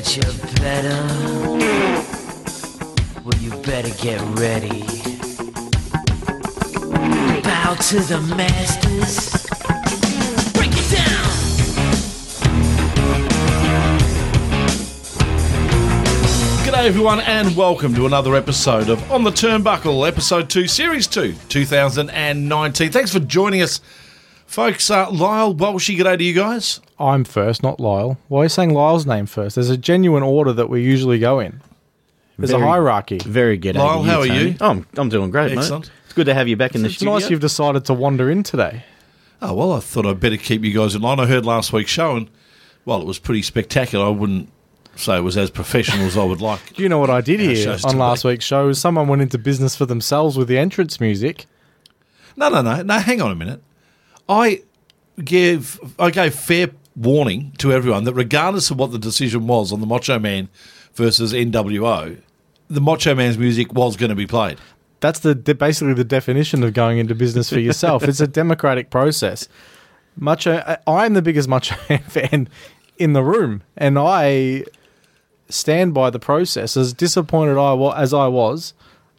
that you're better? Well, you better get ready. Bow to the masters. Break it everyone, and welcome to another episode of On the Turnbuckle, Episode 2, Series 2, 2019. Thanks for joining us, folks. Uh, Lyle Walshy, g'day to you guys. I'm first, not Lyle. Why are you saying Lyle's name first? There's a genuine order that we usually go in. There's a Very- hierarchy. Very good. Lyle, how are Tony. you? Oh, I'm, I'm doing great, Excellent. mate. It's good to have you back in the It's studio. nice you've decided to wander in today. Oh, well, I thought I'd better keep you guys in line. I heard last week's show, and, well, it was pretty spectacular. I wouldn't say it was as professional as I would like. Do you know what I did Our here show's on too last week's show? Is Someone went into business for themselves with the entrance music. No, no, no, no. Hang on a minute. I give I gave fair warning to everyone that regardless of what the decision was on the Macho Man versus NWO, the Macho Man's music was going to be played. That's the basically the definition of going into business for yourself. it's a democratic process. Macho, I- I'm the biggest Macho Man fan in the room, and I stand by the process. As disappointed I as I was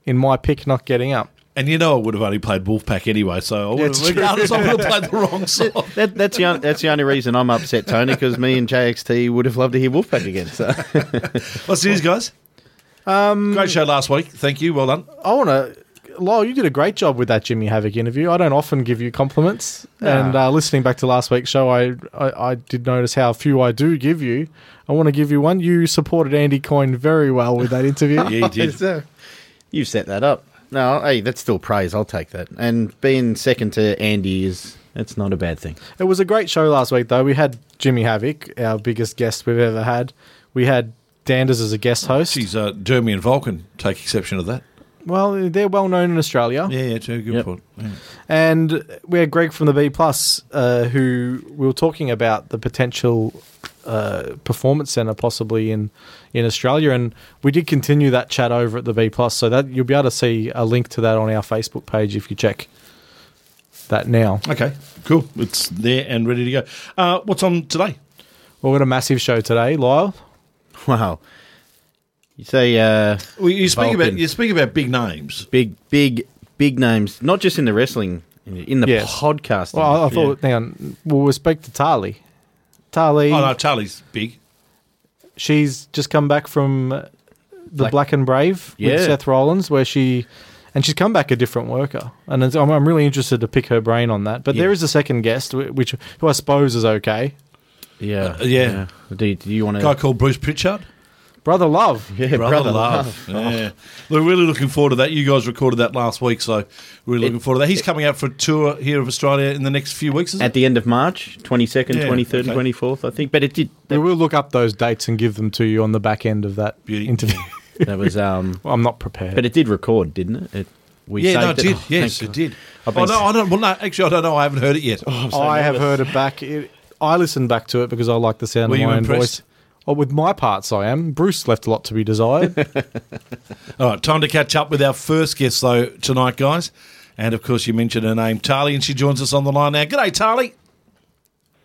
in my pick not getting up. And you know, I would have only played Wolfpack anyway, so I would It's have, regardless, I would have played the wrong song. that, that's the on- that's the only reason I'm upset, Tony, because me and JXT would have loved to hear Wolfpack again. So What's the news, guys? Um, Great show last week. Thank you. Well done. I want to. Lyle, you did a great job with that Jimmy Havoc interview. I don't often give you compliments, and uh, listening back to last week's show, I, I I did notice how few I do give you. I want to give you one. You supported Andy Coyne very well with that interview. Yeah, you did. So, you set that up. No, hey, that's still praise. I'll take that. And being second to Andy is it's not a bad thing. It was a great show last week, though. We had Jimmy Havoc, our biggest guest we've ever had. We had Danders as a guest host. Geez, uh, Jeremy and Vulcan take exception of that. Well, they're well known in Australia. Yeah, yeah, too. Good Yep. point. Yeah. And we had Greg from the B Plus, uh, who we were talking about the potential uh, performance center possibly in in Australia, and we did continue that chat over at the B Plus, so that you'll be able to see a link to that on our Facebook page if you check that now. Okay, cool. It's there and ready to go. Uh, what's on today? Well, we've got a massive show today, Lyle. Wow. You say uh, Well, you speak Vulcan. about you speak about big names. big, big, big names, not just in the wrestling, in the Yes. podcasting. Well, I, I thought, hang on, well, we'll speak to Tarlee. Tarlee, Oh no, Tarlee's big. she's just come back from the Black- Black, and Brave Yeah. with Seth Rollins, where she and she's come back a different worker, and it's, I'm, I'm really interested to pick her brain on that. But Yeah. there is a second guest, wh- which who I suppose is okay, yeah, Uh, yeah. Do, you- do you want A guy called Bruce Prichard. Brother Love. Yeah, Brother, Love. Yeah. We're really looking forward to that. You guys recorded that last week, so we're really looking forward to that. He's coming out for a tour here of Australia in the next few weeks, is At it? the end of March, twenty second, Yeah, twenty third, okay. twenty fourth, I think. But it did. We will look up those dates and give them to you on the back end of that Beauty. interview. That was um. Well, I'm not prepared. But it did record, didn't it? it we yeah, no, it saved did. Oh, yes, it did. I've Oh, no, I don't, well, no, actually, I don't know. I haven't heard it yet. I have heard it back. It, I listened back to it because I like the sound Were of you my own impressed? voice. Oh, with my parts, I am. Bruce left a lot to be desired. All right, time to catch up with our first guest, though, tonight, guys. And of course, you mentioned her name, Tarlee, and she joins us on the line now. G'day, Tarlee.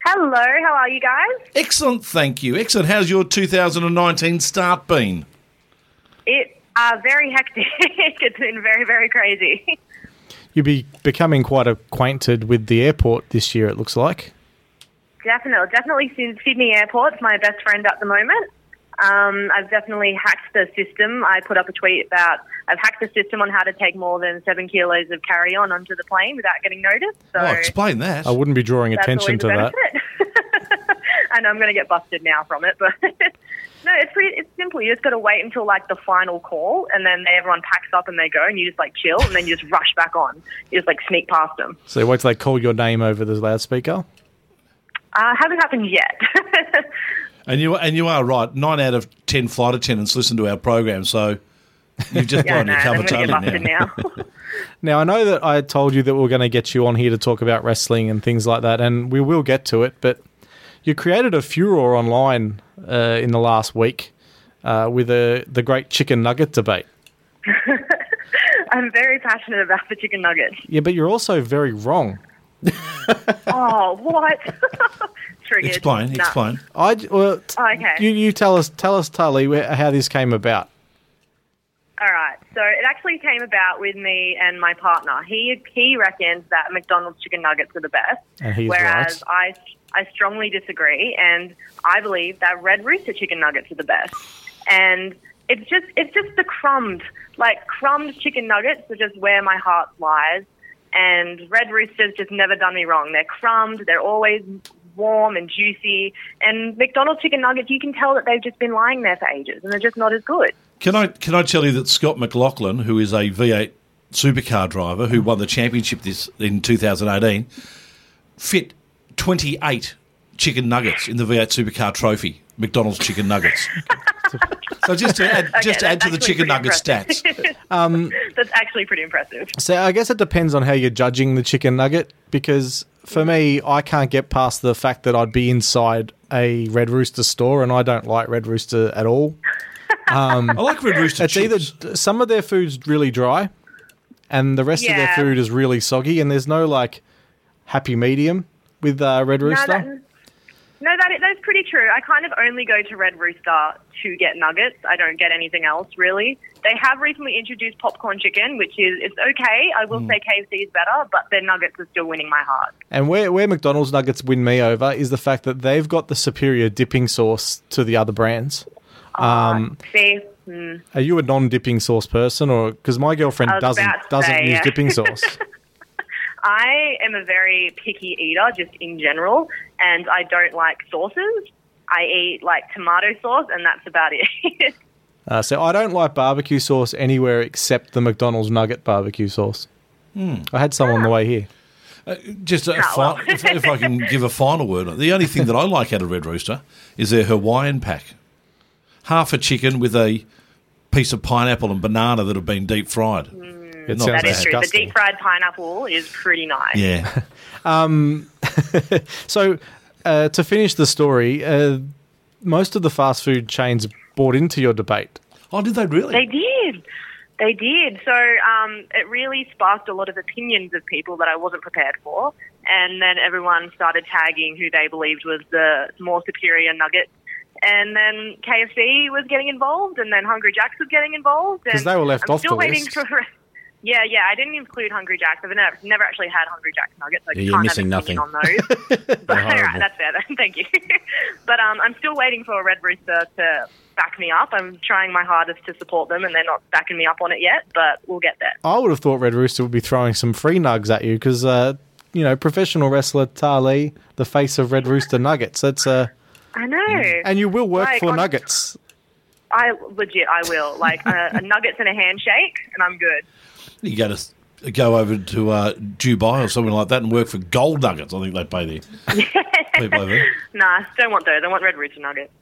Hello, how are you guys? Excellent, thank you. Excellent. How's your 2019 start been? It uh, very hectic. it's been very, very crazy. You'll be becoming quite acquainted with the airport this year, it looks like. Definitely, definitely Sydney Airport's my best friend at the moment. Um, I've definitely hacked the system. I put up a tweet about I've hacked the system on how to take more than seven kilos of carry on onto the plane without getting noticed. So Oh, explain that. I wouldn't be drawing that's attention always to a that. benefit. I know I'm going to get busted now from it, but no, it's pretty. It's simple. You just got to wait until like the final call, and then everyone packs up and they go, and you just like chill, and then you just rush back on. You just like sneak past them. So wait till they call your name over the loudspeaker. Uh, hasn't happened yet. And you and you are right. Nine out of ten flight attendants listen to our program, so you've just yeah, blown no, your I'm cover going totally now. now. Now I know that I told you that we are going to get you on here to talk about wrestling and things like that, and we will get to it. But you created a furor online uh, in the last week uh, with a, the great chicken nugget debate. I'm very passionate about the chicken nuggets. Yeah, but you're also very wrong. Oh, what? Triggered. Explain, Nah. explain. I j- well, t- okay. you you tell us tell us Tarlee how this came about. All right. So it actually came about with me and my partner. He he reckons that McDonald's chicken nuggets are the best, And he's whereas right. I I strongly disagree, and I believe that Red Rooster chicken nuggets are the best. And it's just it's just the crumbed like crumbed chicken nuggets are just where my heart lies. And Red Rooster's just never done me wrong. They're crumbed. They're always warm and juicy. And McDonald's chicken nuggets, you can tell that they've just been lying there for ages, and they're just not as good. Can I can I tell you that Scott McLaughlin, who is a V8 supercar driver who won the championship this in 2018, fit 28 chicken nuggets in the V8 supercar trophy. McDonald's chicken nuggets. so just to add, just to add to the chicken nugget pretty stats. That's actually pretty impressive. So I guess it depends on how you're judging the chicken nugget because for me, I can't get past the fact that I'd be inside a Red Rooster store and I don't like Red Rooster at all. I like Red Rooster It's chips. either some of their food's really dry and the rest of their food is really soggy and there's no like happy medium with uh, Red No, Rooster. that, no, that that's pretty true. I kind of only go to Red Rooster to get nuggets. I don't get anything else really. They have recently introduced popcorn chicken, which is it's okay. I will say KFC is better, but their nuggets are still winning my heart. And where, where McDonald's nuggets win me over is the fact that they've got the superior dipping sauce to the other brands. Um, See, mm, Are you a non-dipping sauce person, or because my girlfriend doesn't doesn't say, use yeah. dipping sauce? I am a very picky eater, just in general, and I don't like sauces. I eat like tomato sauce, and that's about it. uh, so I don't like barbecue sauce anywhere except the McDonald's nugget barbecue sauce. Hmm. I had some on the way here. Uh, just a Oh, well. fi- if, if I can give a final word, the only thing that I like out of Red Rooster is their Hawaiian pack. Half a chicken with a piece of pineapple and banana that have been deep fried. It Not sounds that bad. is true. The deep fried pineapple is pretty nice. Yeah. Um, so uh, to finish the story, uh, most of the fast food chains bought into your debate. oh, did they really? They did. They did. So um, it really sparked a lot of opinions of people that I wasn't prepared for. And then everyone started tagging who they believed was the more superior nugget. And then KFC was getting involved, and then Hungry Jack's was getting involved. 'Cause and they were left I'm off still the waiting list. For, yeah, yeah, I didn't include Hungry Jack's. I've never, never actually had Hungry Jack's nuggets. So Yeah, you're missing have an opinion nothing. on those. But, all horrible. right, that's fair. Then. Thank you. but um, I'm still waiting for a Red Rooster to back me up. I'm trying my hardest to support them, and they're not backing me up on it yet. But we'll get there. I would have thought Red Rooster would be throwing some free nugs at you because, uh, you know, professional wrestler Tarlee, the face of Red Rooster Nuggets. That's uh, I know. and you will work Like, for on- Nuggets. I legit, I will. Like a, a nuggets and a handshake, and I'm good. You go to go over to uh, Dubai or something like that and work for gold nuggets. I think they pay the people over there. Nah, don't want those. I want Red Rooster nuggets.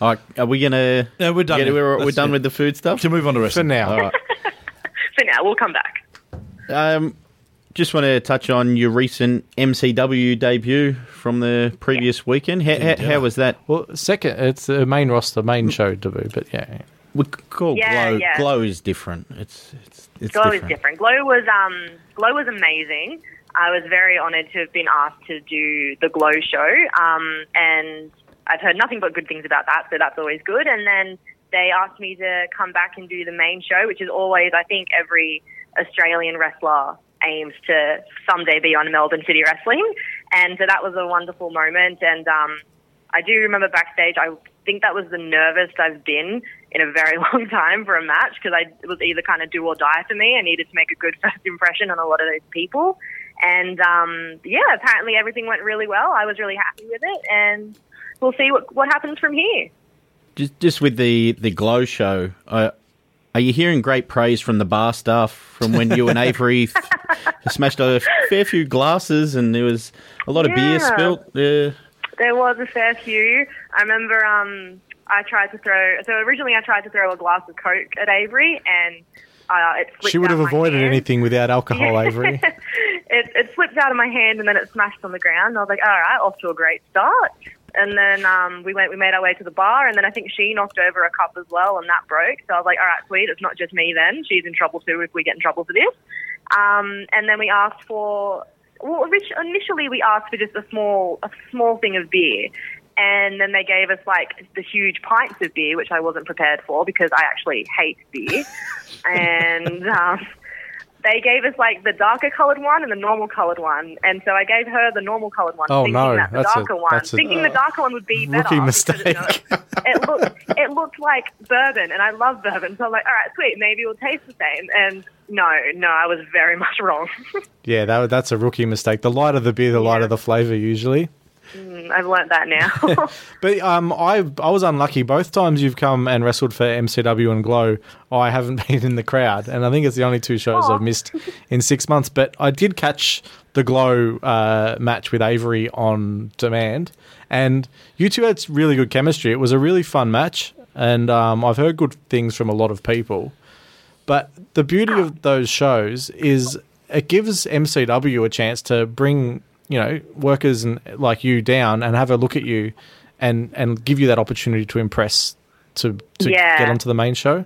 All right, are we gonna? No, we're done. Get, we're, we're That's done it. with the food stuff. To move on to rest. For wrestling. now. All right. So now we'll come back. Um, just want to touch on your recent MCW debut from the previous weekend. How, how, how was that? Well, second, it's a main roster, main show debut, but yeah. We call Yeah, glow. yeah. Glow is different. It's it's it's Glow different. is different. Glow was um, Glow was amazing. I was very honoured to have been asked to do the Glow show, um, and I've heard nothing but good things about that, so that's always good. And then they asked me to come back and do the main show, which is always, I think, every Australian wrestler aims to someday be on Melbourne City Wrestling, and so that was a wonderful moment. And um, I do remember backstage. I think that was the nervous I've been in a very long time for a match because I it was either kind of do or die for me. I needed to make a good first impression on a lot of those people, and um, yeah, apparently everything went really well. I was really happy with it, and we'll see what what happens from here. Just just with the the glow show. Uh, are you hearing great praise from the bar staff from when you and Avery th- smashed a fair few glasses and there was a lot of beer spilt? Yeah. There was a fair few. I remember um, I tried to throw. So originally, I tried to throw a glass of Coke at Avery, and uh, it slipped She would out have avoided anything without alcohol, Avery. it, it slipped out of my hand and then it smashed on the ground. I was like, all right, off to a great start. And then um, we went, we made our way to the bar, and then I think she knocked over a cup as well, and that broke. So I was like, all right, sweet, it's not just me then. She's in trouble too if we get in trouble for this. Um, and then we asked for well, initially we asked for just a small, a small thing of beer. And then they gave us like the huge pints of beer, which I wasn't prepared for because I actually hate beer. and um, they gave us like the darker coloured one and the normal coloured one. And so I gave her the normal coloured one, Oh, thinking no, that the that's a- darker one, a- thinking the darker one would be better. Rookie because it- mistake. it looked it looked like bourbon, and I love bourbon. So I'm like, all right, sweet, maybe it'll taste the same. And no, no, I was very much wrong. Yeah, that, that's a rookie mistake. The lighter the beer, the lighter Yeah. the flavour usually. I've learnt that now. But um, I I was unlucky. Both times you've come and wrestled for MCW and Glow, I haven't been in the crowd, and I think it's the only two shows. I've missed in six months. But I did catch the Glow uh, match with Avery on demand, and you two had really good chemistry. It was a really fun match, and um, I've heard good things from a lot of people. But the beauty of those shows is it gives MCW a chance to bring you know workers and like you down and have a look at you, and and give you that opportunity to impress to to Yeah. get onto the main show.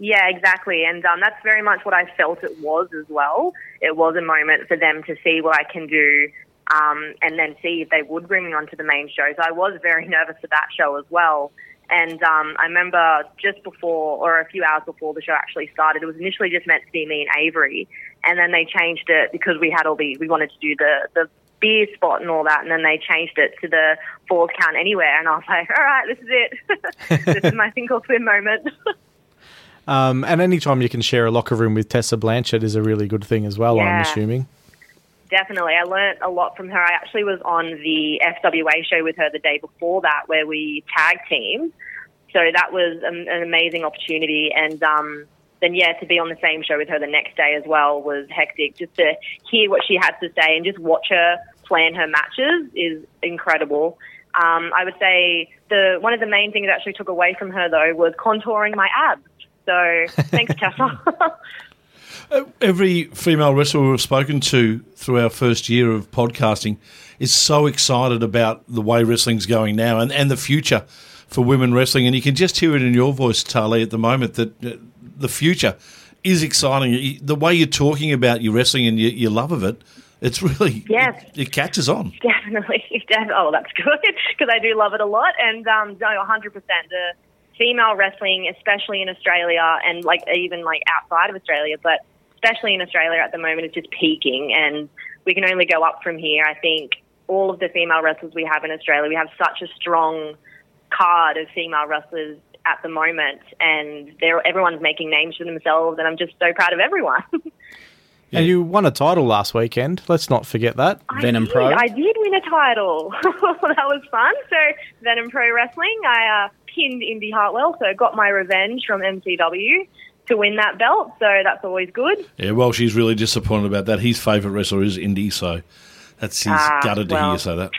yeah, exactly. And um, that's very much what I felt it was as well. It was a moment for them to see what I can do. Um, and then see if they would bring me onto the main show. So I was very nervous for that show as well. And um, I remember just before, or a few hours before the show actually started, it was initially just meant to be me and Avery, and then they changed it because we had all the we wanted to do the the beer spot and all that, and then they changed it to the falls count anywhere, and I was like, all right, this is it, this is my sink or swim moment. Um, and anytime you can share a locker room with Tessa Blanchard is a really good thing as well. I'm assuming. Definitely. I learnt a lot from her. I actually was on the FWA show with her the day before that where we tag teamed. So that was an, an amazing opportunity. And um, then, yeah, to be on the same show with her the next day as well was hectic. Just to hear what she had to say and just watch her plan her matches is incredible. Um, I would say the one of the main things I actually took away from her, though, was contouring my abs. So thanks, Tessa. Every female wrestler we've spoken to through our first year of podcasting is so excited about the way wrestling's going now and, and the future for women wrestling. And you can just hear it in your voice, Tarlee, at the moment that uh, the future is exciting. The way you're talking about your wrestling and your, your love of it, it's really, Yes. it, it catches on. Definitely. Def- oh, that's good because I do love it a lot. And um, no, 100%. The female wrestling, especially in Australia and like even like outside of Australia, but especially in Australia at the moment, is just peaking. And we can only go up from here. I think all of the female wrestlers we have in Australia, we have such a strong card of female wrestlers at the moment, and they're everyone's making names for themselves. And I'm just so proud of everyone. And you won a title last weekend. Let's not forget that. Venom did. Pro? I did win a title. that was fun. So Venom Pro Wrestling, I uh, pinned Indy Hartwell, so got my revenge from MCW to win that belt. So that's always good. Yeah, well, she's really disappointed about that. His favourite wrestler is Indy, so that's he's Ah, gutted to hear you say that.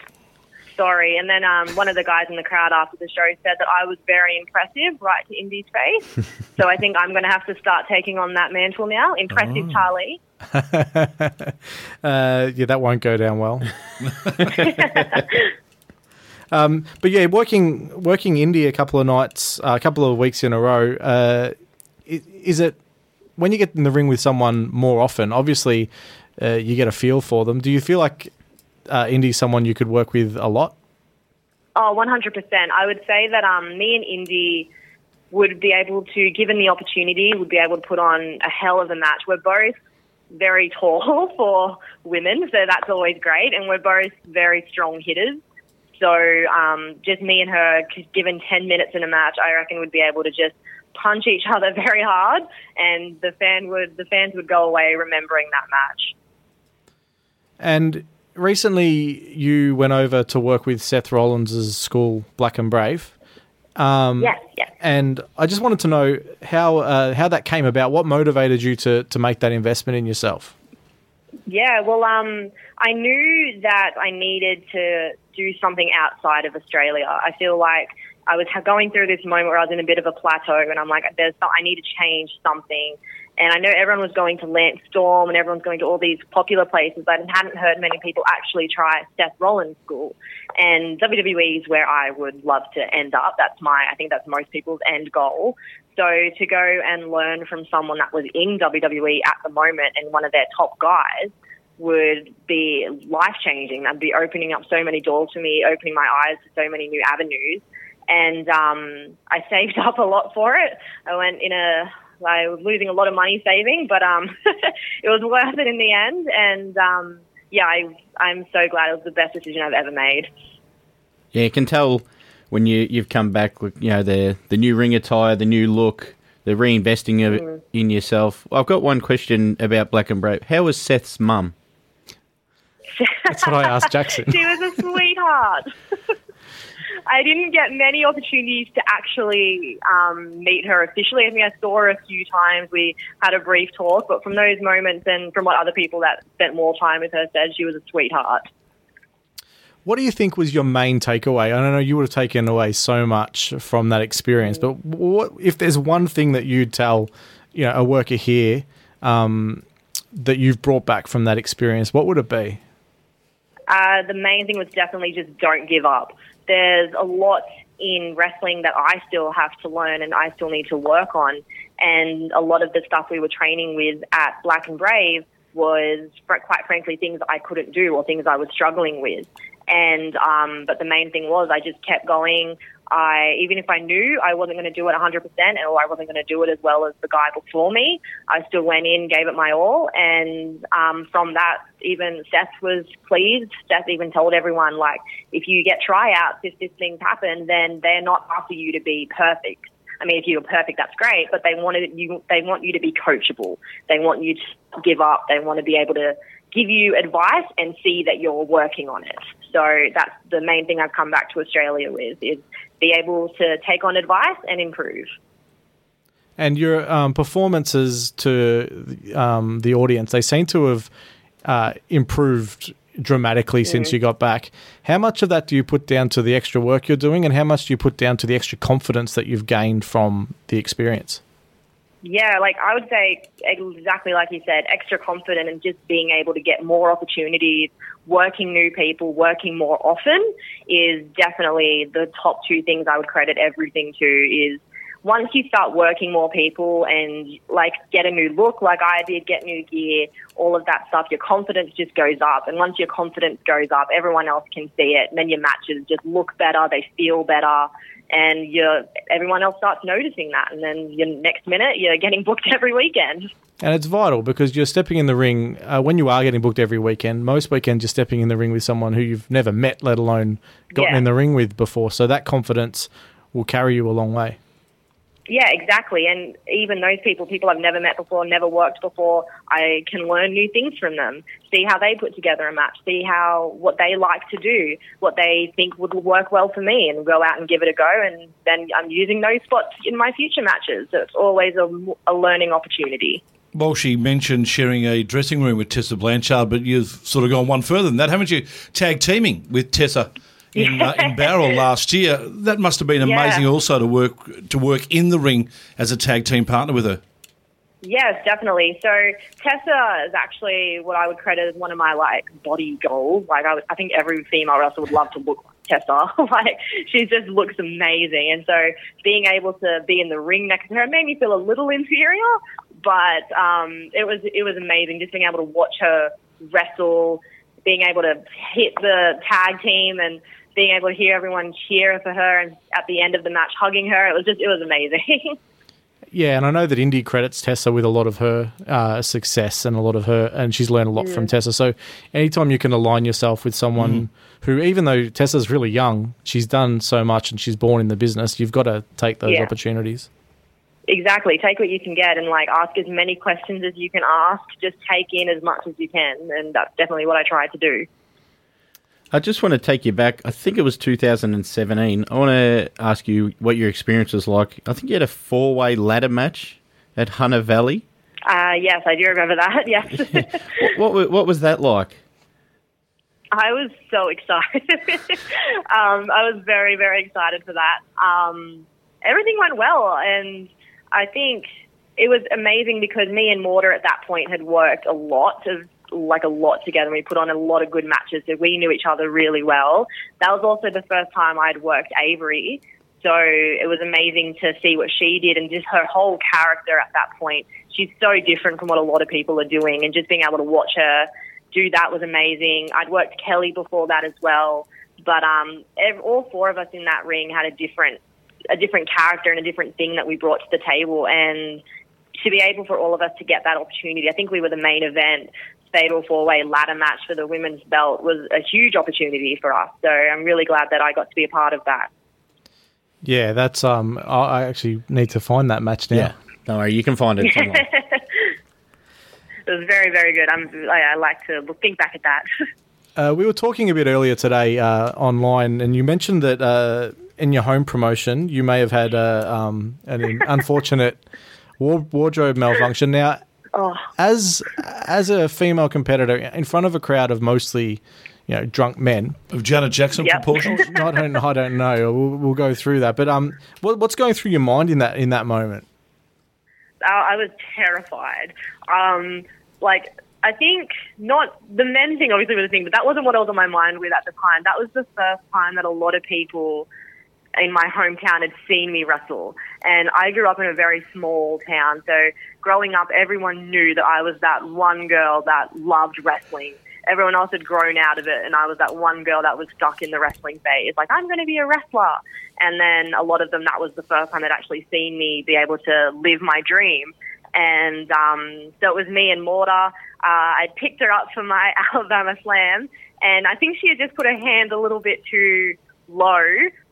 Sorry. And then um, one of the guys in the crowd after the show said that I was very impressive, right to Indy's face. so I think I'm going to have to start taking on that mantle now. Impressive, Oh. Tarlee. Uh, yeah, that won't go down well. um, but yeah, working working Indy a couple of nights, uh, a couple of weeks in a row. Uh, i- is it when you get in the ring with someone more often? Obviously, uh, you get a feel for them. Do you feel like uh, Indy's someone you could work with a lot? Oh, 100%. I would say that um, me and Indy would be able to, given the opportunity, would be able to put on a hell of a match. We're both very tall for women, so that's always great, and we're both very strong hitters. So um, just me and her, given 10 minutes in a match, I reckon would be able to just punch each other very hard, and the fan would the fans would go away remembering that match. And recently, you went over to work with Seth Rollins' school, Black and Brave. Um, Yes, yes. And I just wanted to know how uh, how that came about. What motivated you to to make that investment in yourself? Yeah, well, um, I knew that I needed to do something outside of Australia. I feel like I was going through this moment where I was in a bit of a plateau, and I'm like, "There's, I need to change something." And I know everyone was going to Lance Storm, and everyone's going to all these popular places, but I hadn't heard many people actually try Seth Rollins' school. And WWE is where I would love to end up. That's my, I think that's most people's end goal. So to go and learn from someone that was in WWE at the moment and one of their top guys would be life changing. That'd be opening up so many doors for me, opening my eyes to so many new avenues. And um, I saved up a lot for it. I went in a I was losing a lot of money saving, but um, it was worth it in the end. And um, yeah, I, I'm so glad it was the best decision I've ever made. Yeah, you can tell when you you've come back with you know the the new ring attire, the new look, the reinvesting of it in yourself. I've got one question about Black and Brave. How was Seth's mum? That's what I asked Jackson. she was a sweetheart. I didn't get many opportunities to actually um, meet her officially. I think I saw her a few times. We had a brief talk, but from those moments and from what other people that spent more time with her said, she was a sweetheart. What do you think was your main takeaway? I don't know you would have taken away so much from that experience, but what if there's one thing that you'd tell, you know, a worker here um, that you've brought back from that experience? What would it be? Uh, the main thing was definitely just don't give up. There's a lot in wrestling that I still have to learn and I still need to work on. And a lot of the stuff we were training with at Black and Brave was, quite frankly, things I couldn't do or things I was struggling with. And um, but the main thing was I just kept going. I even if I knew I wasn't going to do it 100% or I wasn't going to do it as well as the guy before me, I still went in, gave it my all, and um, from that, even Seth was pleased. Seth even told everyone like, if you get tryouts, if this things happen, then they're not after you to be perfect. I mean, if you're perfect, that's great, but they wanted you. They want you to be coachable. They want you to give up. They want to be able to give you advice and see that you're working on it. So that's the main thing I've come back to Australia with is be able to take on advice and improve. And your um, performances to um, the audience, they seem to have uh, improved dramatically since you got back. How much of that do you put down to the extra work you're doing, and how much do you put down to the extra confidence that you've gained from the experience? Yeah, like I would say exactly like you said, extra confident and just being able to get more opportunities, working new people, working more often is definitely the top two things I would credit everything to is once you start working more people and like get a new look like I did, get new gear, all of that stuff, your confidence just goes up. And once your confidence goes up, everyone else can see it. And then your matches just look better, they feel better and you're, everyone else starts noticing that. And then your next minute, you're getting booked every weekend. And it's vital because you're stepping in the ring uh, when you are getting booked every weekend. Most weekends, you're stepping in the ring with someone who you've never met, let alone gotten Yeah. in the ring with before. So that confidence will carry you a long way. Yeah, exactly. And even those people, people I've never met before, never worked before, I can learn new things from them. See how they put together a match. See how what they like to do, what they think would work well for me, and go out and give it a go. And then I'm using those spots in my future matches. So it's always a, a learning opportunity. Well, she mentioned sharing a dressing room with Tessa Blanchard, but you've sort of gone one further than that, haven't you? Tag teaming with Tessa in, uh, in Barrel last year. That must have been Yeah. amazing, also to work to work in the ring as a tag team partner with her. Yes, definitely. So Tessa is actually what I would credit as one of my like body goals. Like I, I think every female wrestler would love to look like Tessa. like she just looks amazing, and so being able to be in the ring next to her made me feel a little inferior, but um, it was it was amazing just being able to watch her wrestle, being able to hit the tag team and being able to hear everyone cheer for her and at the end of the match hugging her. It was just it was amazing. Yeah, and I know that Indy credits Tessa with a lot of her uh, success and a lot of her, and she's learned a lot from Tessa. So, anytime you can align yourself with someone who, even though Tessa's really young, she's done so much and she's born in the business, you've got to take those Yeah. opportunities. Exactly. Take what you can get and like ask as many questions as you can ask. Just take in as much as you can, and that's definitely what I try to do. I just want to take you back. I think it was 2017. I want to ask you what your experience was like. I think you had a four way ladder match at Hunter Valley. Uh, yes, I do remember that. Yes, What, what, what was that like? I was so excited. um, I was very, very excited for that. Um, everything went well, and I think it was amazing because me and Morta at that point had worked a lot of like a lot together. We put on a lot of good matches, so we knew each other really well. That was also the first time I'd worked Avery, so it was amazing to see what she did and just her whole character at that point. She's so different from what a lot of people are doing, and just being able to watch her do that was amazing. I'd worked Kelly before that as well, but um, all four of us in that ring had a different a different character and a different thing that we brought to the table, and to be able for all of us to get that opportunity, I think we were the main event. Fatal four way ladder match for the women's belt was a huge opportunity for us. So I'm really glad that I got to be a part of that. Yeah, that's um. I I actually need to find that match now. Yeah. Don't worry, you can find it online. It was very, very good. I'm, I, I like to look, think back at that. Uh, we were talking a bit earlier today uh, online, and you mentioned that uh, in your home promotion, you may have had uh, um, an unfortunate wardrobe malfunction. Now, oh, as as a female competitor in front of a crowd of mostly, you know, drunk men, Of Janet Jackson Yep. proportions? I don't, I don't know. We'll, we'll go through that. But um, what, what's going through your mind in that in that moment? I, I was terrified. Um, like, I think not the men thing obviously was a thing, but that wasn't what I was on my mind with at the time. That was the first time that a lot of people in my hometown had seen me wrestle. And I grew up in a very small town, so growing up, everyone knew that I was that one girl that loved wrestling. Everyone else had grown out of it, and I was that one girl that was stuck in the wrestling phase. Like, I'm going to be a wrestler. And then a lot of them, that was the first time they'd actually seen me be able to live my dream. And um, so it was me and Morta. Uh, I picked her up for my Alabama Slam, and I think she had just put her hand a little bit too low,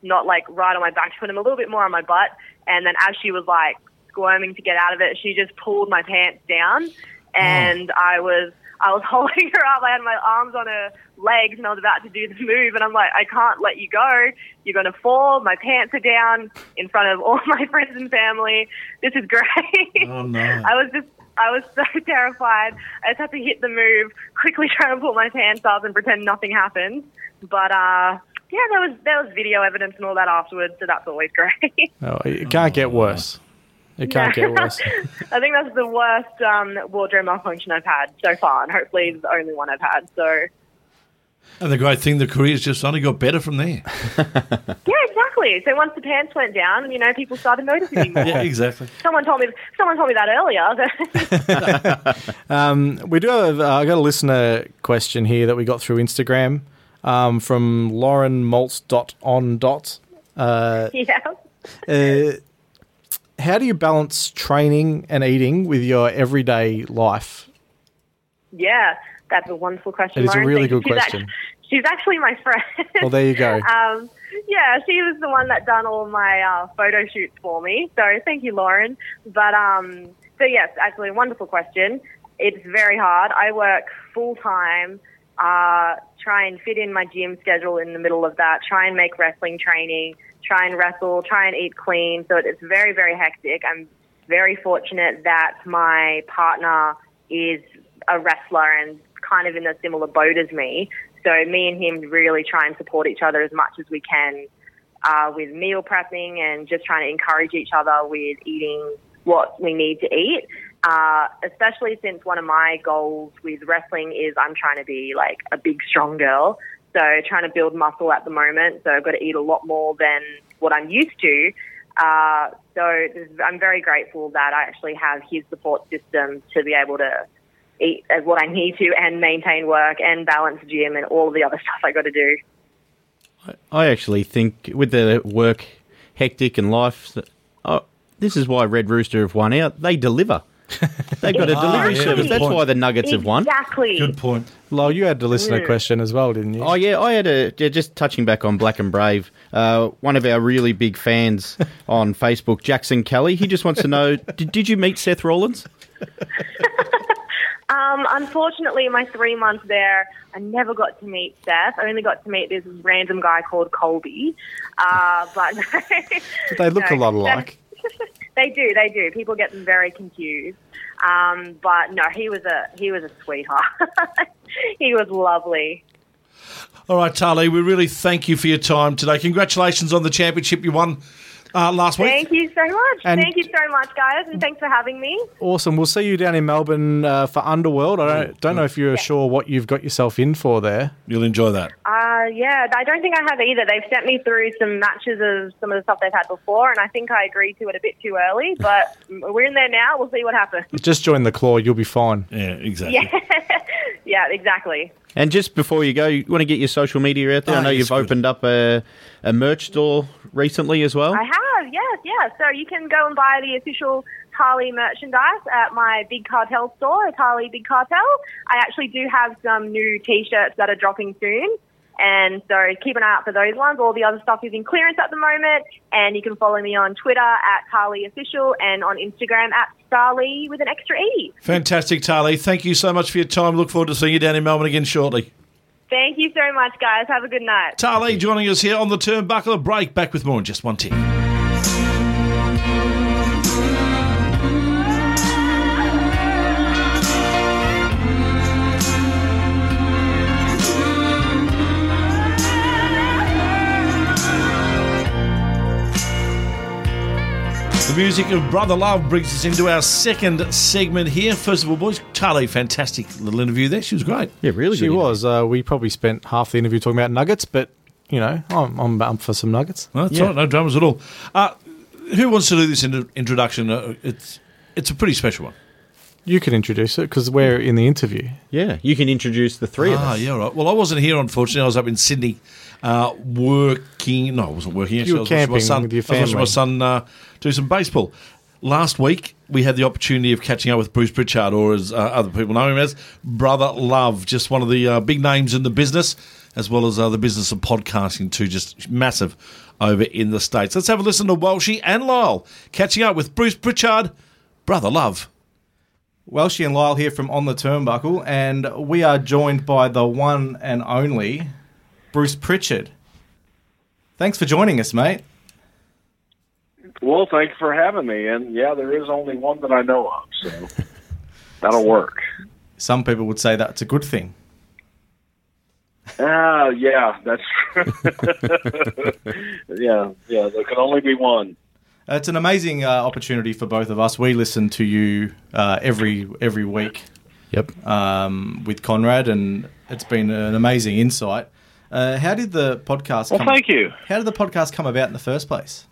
not like right on my back. She put him a little bit more on my butt, and then as she was like squirming to get out of it, she just pulled my pants down, and I was I was holding her up. I had my arms on her legs, and I was about to do the move, and I'm like, I can't let you go. You're gonna fall. My pants are down in front of all my friends and family. This is great. Oh, no. I was just, I was so terrified. I just had to hit the move, quickly try to pull my pants up and pretend nothing happened. But uh, yeah, there was there was video evidence and all that afterwards, so that's always great. Oh, it can't get worse. It can't get worse. I think that's the worst um, wardrobe malfunction I've had so far, and hopefully it's the only one I've had. So And the great thing, the career's just only got better from there. yeah, exactly. So once the pants went down, you know, people started noticing more. Yeah, exactly. Someone told me. Someone told me that earlier. Um, we do have. Uh, I got a listener question here that we got through Instagram um, from Lauren Maltz dot on dot. Uh, yeah. uh, how do you balance training and eating with your everyday life? Yeah, that's a wonderful question. It is a really good She's question. act- she's actually my friend. Well, there you go. um, yeah, she was the one that done all my uh, photo shoots for me. So thank you, Lauren. But um, so yes, actually, a wonderful question. It's very hard. I work full time. Uh, try and fit in my gym schedule in the middle of that. Try and make wrestling training. Try and wrestle. Try and eat clean. So it's very, very hectic. I'm very fortunate that my partner is a wrestler and kind of in a similar boat as me. So me and him really try and support each other as much as we can uh, with meal prepping and just trying to encourage each other with eating what we need to eat. Uh, especially since one of my goals with wrestling is I'm trying to be like a big, strong girl. So trying to build muscle at the moment. So I've got to eat a lot more than what I'm used to. Uh, so I'm very grateful that I actually have his support system to be able to eat as what I need to and maintain work and balance gym and all of the other stuff I got to do. I actually think with the work hectic and life, oh, this is why Red Rooster have won out. They deliver. They've got a Ah, delivery yeah, service. That's point. why the Nuggets have won. Exactly. Good point. Lo, you had the listener question as well, didn't you? Oh yeah, I had a yeah, just touching back on Black and Brave. Uh, one of our really big fans on Facebook, Jackson Kelly. He just wants to know: did, did you meet Seth Rollins? Um, unfortunately, my three months there, I never got to meet Seth. I only got to meet this random guy called Colby. Uh, but they look no, a lot Seth- alike. they do, they do. People get them very confused. Um, but no, he was a he was a sweetheart. he was lovely. All right, Tarlee, we really thank you for your time today. Congratulations on the championship you won uh, last week. Thank you so much. And- Thank you so much, guys, and thanks for having me. Awesome. We'll see you down in Melbourne uh, for Underworld. I don't, don't know if you're sure what you've got yourself in for there. You'll enjoy that. Uh, yeah, I don't think I have either. They've sent me through some matches of some of the stuff they've had before, and I think I agreed to it a bit too early, but we're in there now. We'll see what happens. Just join the claw. You'll be fine. Yeah, exactly. Yeah, Yeah, exactly. And just before you go, you want to get your social media out there? I Oh, know you've good. opened up a, a merch store recently as well. I have, yes, yes. So you can go and buy the official Tarlee merchandise at my Big Cartel store, at Tarlee Big Cartel. I actually do have some new T-shirts that are dropping soon. And so keep an eye out for those ones. All the other stuff is in clearance at the moment. And you can follow me on Twitter at Tarlee Official and on Instagram at Starly with an extra E. Fantastic, Tarlee. Thank you so much for your time. Look forward to seeing you down in Melbourne again shortly. Thank you so much, guys. Have a good night. Tarlee joining us here on the Turnbuckle Break. Back with more in just one tick. The music of Brother Love brings us into our second segment here. First of all, boys, Tarlee, fantastic little interview there. She was great. yeah, really She good. was. Uh, we probably spent half the interview talking about nuggets, but you know, I'm, I'm up for some nuggets. Well, that's Yeah. all right, no dramas at all. Uh, who wants to do this in- introduction? Uh, it's it's a pretty special one. You can introduce it because we're in the interview. Yeah, you can introduce the three of Ah, us. yeah, right. Well, I wasn't here, unfortunately. I was up in Sydney uh, working. No, I wasn't working. Actually, were I was watching my camping son, with your I was my son uh, do some baseball. Last week, we had the opportunity of catching up with Bruce Prichard, or as uh, other people know him as, Brother Love, just one of the uh, big names in the business, as well as uh, the business of podcasting, too, just massive over in the States. Let's have a listen to Walshy and Lyle catching up with Bruce Prichard, Brother Love. Welshie and Lyle here from On the Turnbuckle, and we are joined by the one and only Bruce Prichard. Thanks for joining us, mate. Well, thank you for having me. And yeah, there is only one that I know of, so that'll work. Some people would say that's a good thing. Ah, yeah, that's true. yeah, yeah. There can only be one. Uh, It's an amazing uh, opportunity for both of us. We listen to you uh, every every week Yep. um, with Conrad, and it's been an amazing insight. Uh, how did the podcast? Well, come, thank you. How did the podcast come about in the first place?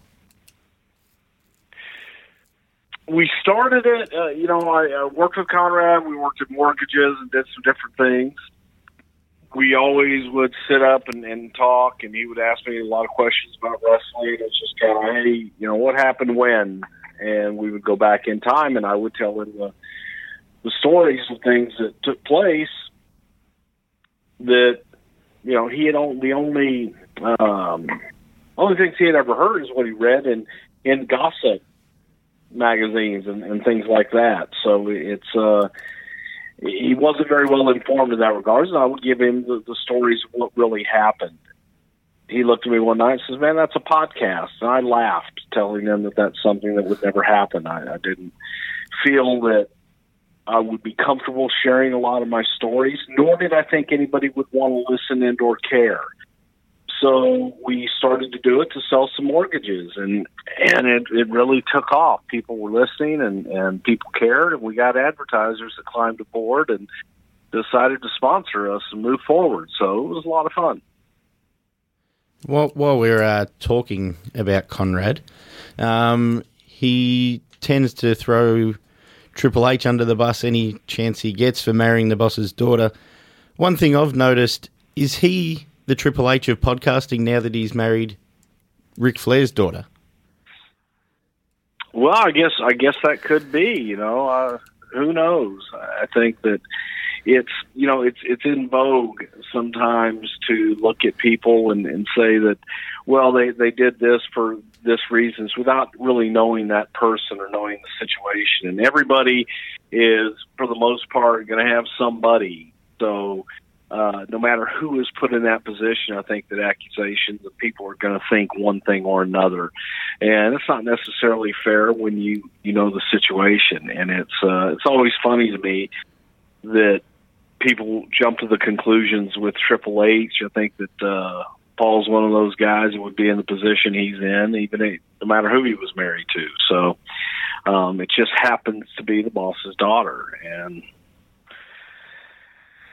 We started it. Uh, you know, I uh, worked with Conrad. We worked at mortgages and did some different things. We always would sit up and, and talk, and he would ask me a lot of questions about wrestling. It's just kind of, hey, you know, what happened when? And we would go back in time, and I would tell him the, the stories of things that took place that, you know, he had only, the only, um, only things he had ever heard is what he read in, in gossip magazines and, and things like that. So it's uh, he wasn't very well informed in that regards, and I would give him the, the stories of what really happened. He looked at me one night and says, "Man, that's a podcast," and I laughed, telling him that that's something that would never happen. I, I didn't feel that I would be comfortable sharing a lot of my stories, nor did I think anybody would want to listen and or care. So we started to do it to sell some mortgages, and and it, it really took off. People were listening, and and people cared, and we got advertisers that climbed aboard and decided to sponsor us and move forward. So it was a lot of fun. While, while we're uh, talking about Conrad, um, he tends to throw Triple H under the bus any chance he gets for marrying the boss's daughter. One thing I've noticed is he the Triple H of podcasting now that he's married Ric Flair's daughter. Well, I guess I guess that could be. You know, uh, who knows? I think that it's you know it's it's in vogue sometimes to look at people and, and say that well they they did this for this reasons without really knowing that person or knowing the situation. And everybody is for the most part going to have somebody. So uh, no matter who is put in that position, I think that accusations of people are going to think one thing or another, and it's not necessarily fair when you you know the situation. And it's uh, it's always funny to me that people jump to the conclusions with Triple H. I think that uh, Paul's one of those guys that would be in the position he's in, even if, no matter who he was married to. So um, it just happens to be the boss's daughter, and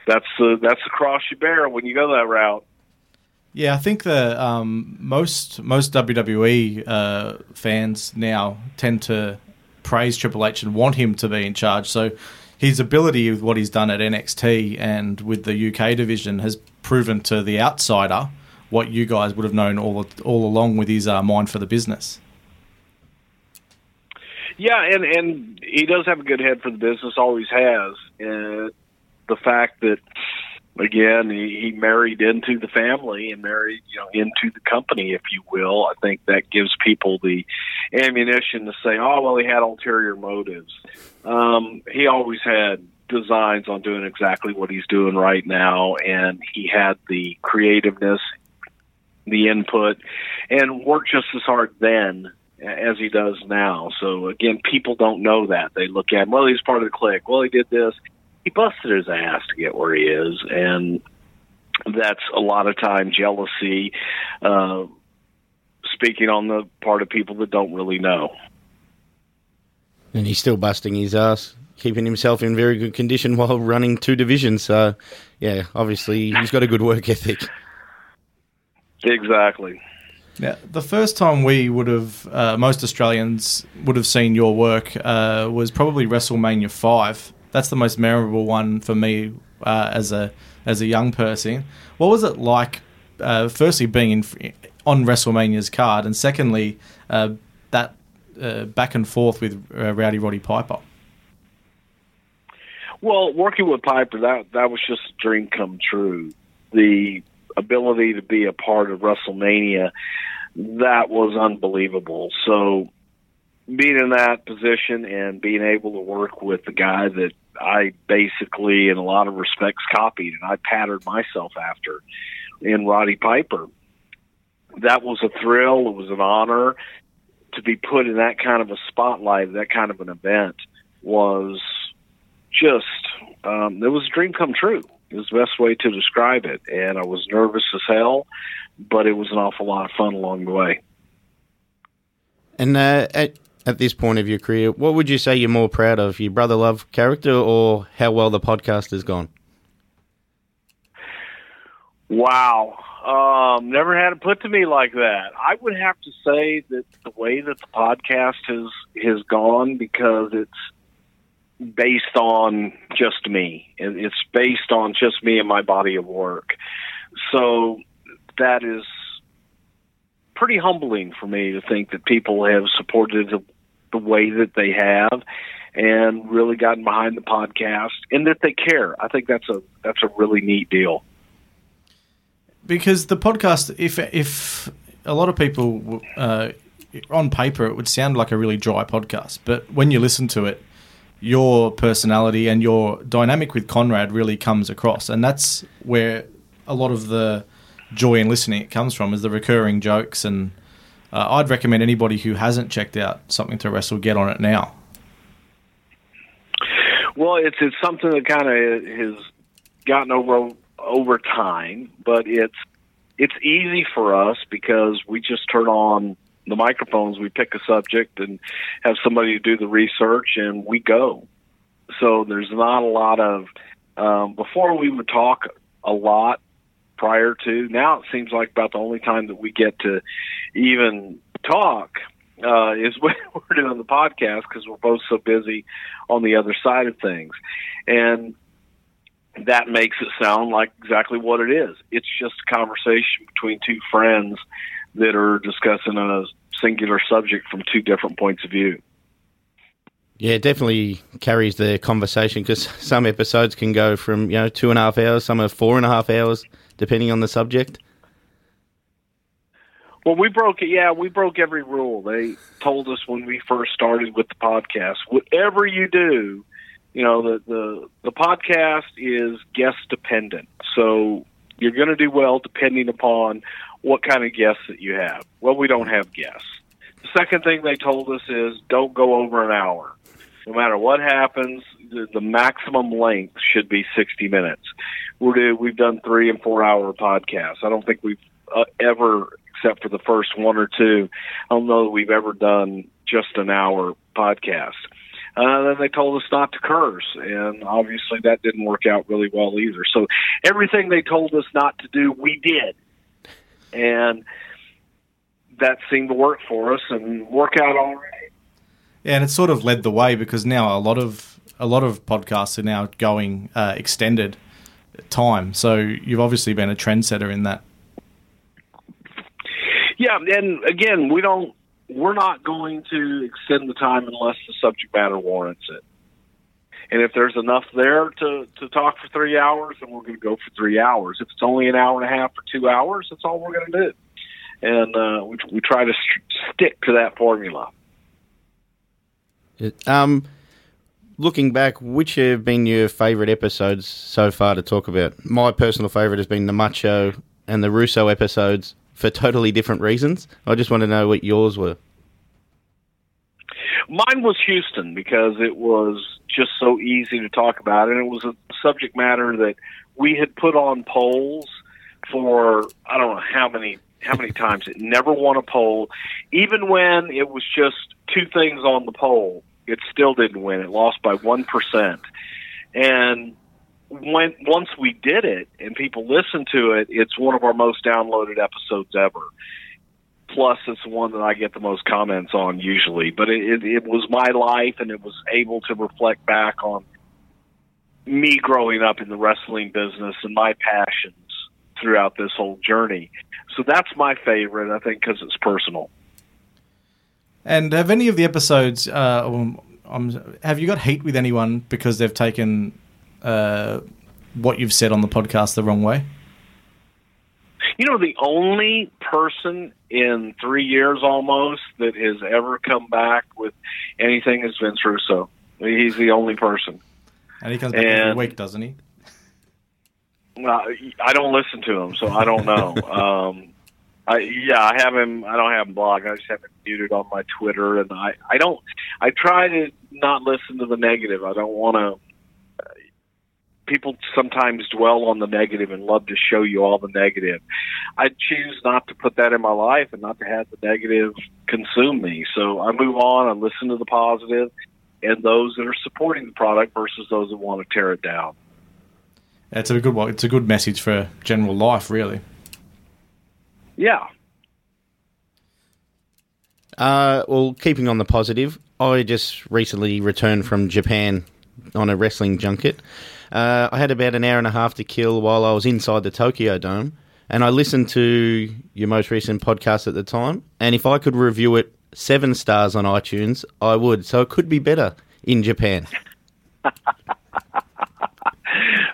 that's the that's the cross you bear when you go that route. Yeah, I think the um, most most WWE uh, fans now tend to praise Triple H and want him to be in charge. So his ability with what he's done at NXT and with the UK division has proven to the outsider what you guys would have known all all along with his uh, mind for the business. Yeah, and and he does have a good head for the business, always has. And the fact that again he, he married into the family and married you know into the company, if you will, I think that gives people the ammunition to say, oh well, he had ulterior motives. Um, he always had designs on doing exactly what he's doing right now, and he had the creativeness, the input, and worked just as hard then as he does now. So again, people don't know that. They look at him, well, he's part of the clique. Well, he did this. He busted his ass to get where he is, and that's a lot of time jealousy. Uh, speaking on the part of people that don't really know. And he's still busting his ass, keeping himself in very good condition while running two divisions. So, yeah, obviously he's got a good work ethic. Exactly. Yeah, the first time we would have, uh, most Australians would have seen your work uh, was probably WrestleMania five. That's the most memorable one for me uh, as a as a young person. What was it like? Uh, firstly, being in, on WrestleMania's card, and secondly, uh, that uh, back and forth with Rowdy Roddy Piper. Well, working with Piper, that that was just a dream come true. The ability to be a part of WrestleMania, that was unbelievable. So being in that position and being able to work with the guy that I basically, in a lot of respects, copied and I patterned myself after in Roddy Piper, that was a thrill. It was an honor to be put in that kind of a spotlight, that kind of an event was just, um, it was a dream come true is the best way to describe it. And I was nervous as hell, but it was an awful lot of fun along the way. And uh, at this point of your career, what would you say you're more proud of, your brother love character or how well the podcast has gone? Wow. Um, never had it put to me like that. I would have to say that the way that the podcast has has gone because it's based on just me. And it's based on just me and my body of work. So that is pretty humbling for me to think that people have supported the, the way that they have and really gotten behind the podcast and that they care. I think that's a that's a really neat deal. Because the podcast, if if a lot of people uh, on paper, it would sound like a really dry podcast, but when you listen to it, your personality and your dynamic with Conrad really comes across, and that's where a lot of the joy in listening it comes from is the recurring jokes. And uh, I'd recommend anybody who hasn't checked out something to wrestle get on it now. Well, it's it's something that kind of has gotten over over time, but it's it's easy for us because we just turn on the microphones, we pick a subject and have somebody do the research, and we go. So there's not a lot of. Um, before we would talk a lot prior to. Now it seems like about the only time that we get to even talk uh, is when we're doing the podcast because we're both so busy on the other side of things, and that makes it sound like exactly what it is. It's just a conversation between two friends that are discussing a singular subject from two different points of view. Yeah, it definitely carries the conversation because some episodes can go from you know two and a half hours, some are four and a half hours, depending on the subject. Well, we broke it. Yeah, we broke every rule. They told us when we first started with the podcast, whatever you do, you know, the the the podcast is guest dependent. So you're going to do well depending upon what kind of guests that you have. Well, we don't have guests. The second thing they told us is don't go over an hour. No matter what happens, the, the maximum length should be 60 minutes. We're do, we've done three and four hour podcasts. I don't think we've uh, ever, except for the first one or two, I don't know that we've ever done just an hour podcast. Uh, then they told us not to curse, and obviously that didn't work out really well either. So everything they told us not to do, we did and that seemed to work for us and work out all right. Yeah, and it sort of led the way because now a lot of a lot of podcasts are now going uh, extended time. So you've obviously been a trendsetter in that. Yeah, and again, we don't. We're not going to extend the time unless the subject matter warrants it. And if there's enough there to, to talk for three hours, then we're going to go for three hours. If it's only an hour and a half or two hours, that's all we're going to do. And uh, we, we try to st- stick to that formula. Um, looking back, which have been your favourite episodes so far to talk about? My personal favourite has been the Macho and the Russo episodes for totally different reasons. I just want to know what yours were. Mine was Houston because it was just so easy to talk about, and it was a subject matter that we had put on polls for I don't know how many how many times. It never won a poll, even when it was just two things on the poll. It still didn't win. It lost by one percent, and when once we did it and people listened to it, it's one of our most downloaded episodes ever plus it's the one that I get the most comments on usually. But it, it, it was my life, and it was able to reflect back on me growing up in the wrestling business and my passions throughout this whole journey. So that's my favorite, I think, because it's personal. And have any of the episodes? Uh, um, have you got heat with anyone because they've taken uh, what you've said on the podcast the wrong way? You know, the only person in three years almost that has ever come back with anything is Vince Russo. He's the only person. And he comes back every And- week, doesn't he? Well, I don't listen to him, so I don't know. um, I, yeah, I have him. I don't have him blocked. I just have him muted on my Twitter, and I, I don't. I try to not listen to the negative. I don't want to. Uh, people sometimes dwell on the negative and love to show you all the negative. I choose not to put that in my life and not to have the negative consume me. So I move on. I listen to the positive and those that are supporting the product versus those that want to tear it down. It's a good one. It's a good message for general life, really. Yeah. Uh, well, keeping on the positive, I just recently returned from Japan on a wrestling junket. Uh, I had about an hour and a half to kill while I was inside the Tokyo Dome, and I listened to your most recent podcast at the time. And if I could review it seven stars on iTunes, I would. So it could be better in Japan.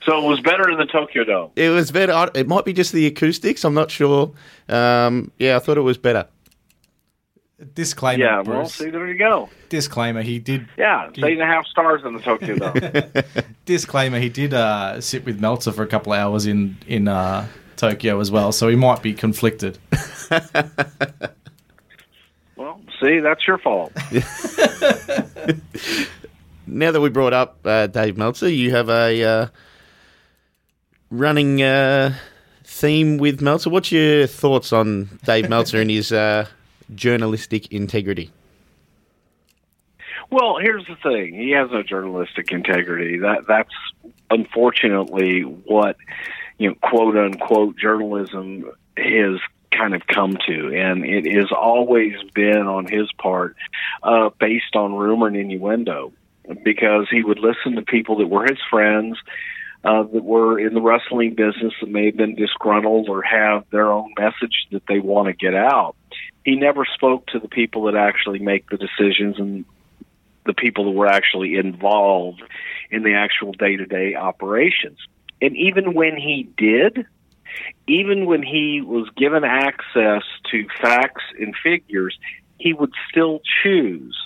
So it was better in the Tokyo Dome. It was better. It might be just the acoustics. I'm not sure. Um, yeah, I thought it was better. Disclaimer, Yeah, well, Bruce. see, there you go. Disclaimer: He did. Yeah, it's eight and a half stars in the Tokyo Dome. Disclaimer: He did uh, sit with Meltzer for a couple of hours in in uh, Tokyo as well, so he might be conflicted. well, see, that's your fault. Now that we brought up uh, Dave Meltzer, you have a uh, running uh, theme with Meltzer. What's your thoughts on Dave Meltzer and his uh, journalistic integrity? Well, here's the thing: he has no journalistic integrity. That that's unfortunately what you know, quote unquote, journalism has kind of come to, and it has always been on his part uh, based on rumor and innuendo, because he would listen to people that were his friends. Uh, that were in the wrestling business that may have been disgruntled or have their own message that they want to get out. He never spoke to the people that actually make the decisions and the people that were actually involved in the actual day to day operations. And even when he did, even when he was given access to facts and figures, he would still choose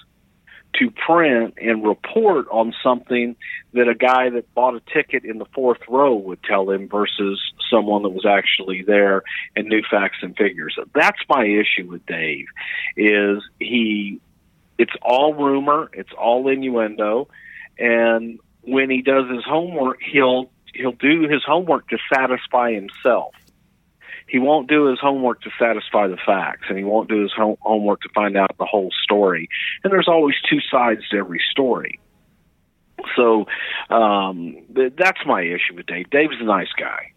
to print and report on something that a guy that bought a ticket in the fourth row would tell him versus someone that was actually there and knew facts and figures. That's my issue with Dave is he it's all rumor, it's all innuendo, and when he does his homework, he'll he'll do his homework to satisfy himself. He won't do his homework to satisfy the facts, and he won't do his home- homework to find out the whole story. And there's always two sides to every story. So um, th- that's my issue with Dave. Dave's a nice guy.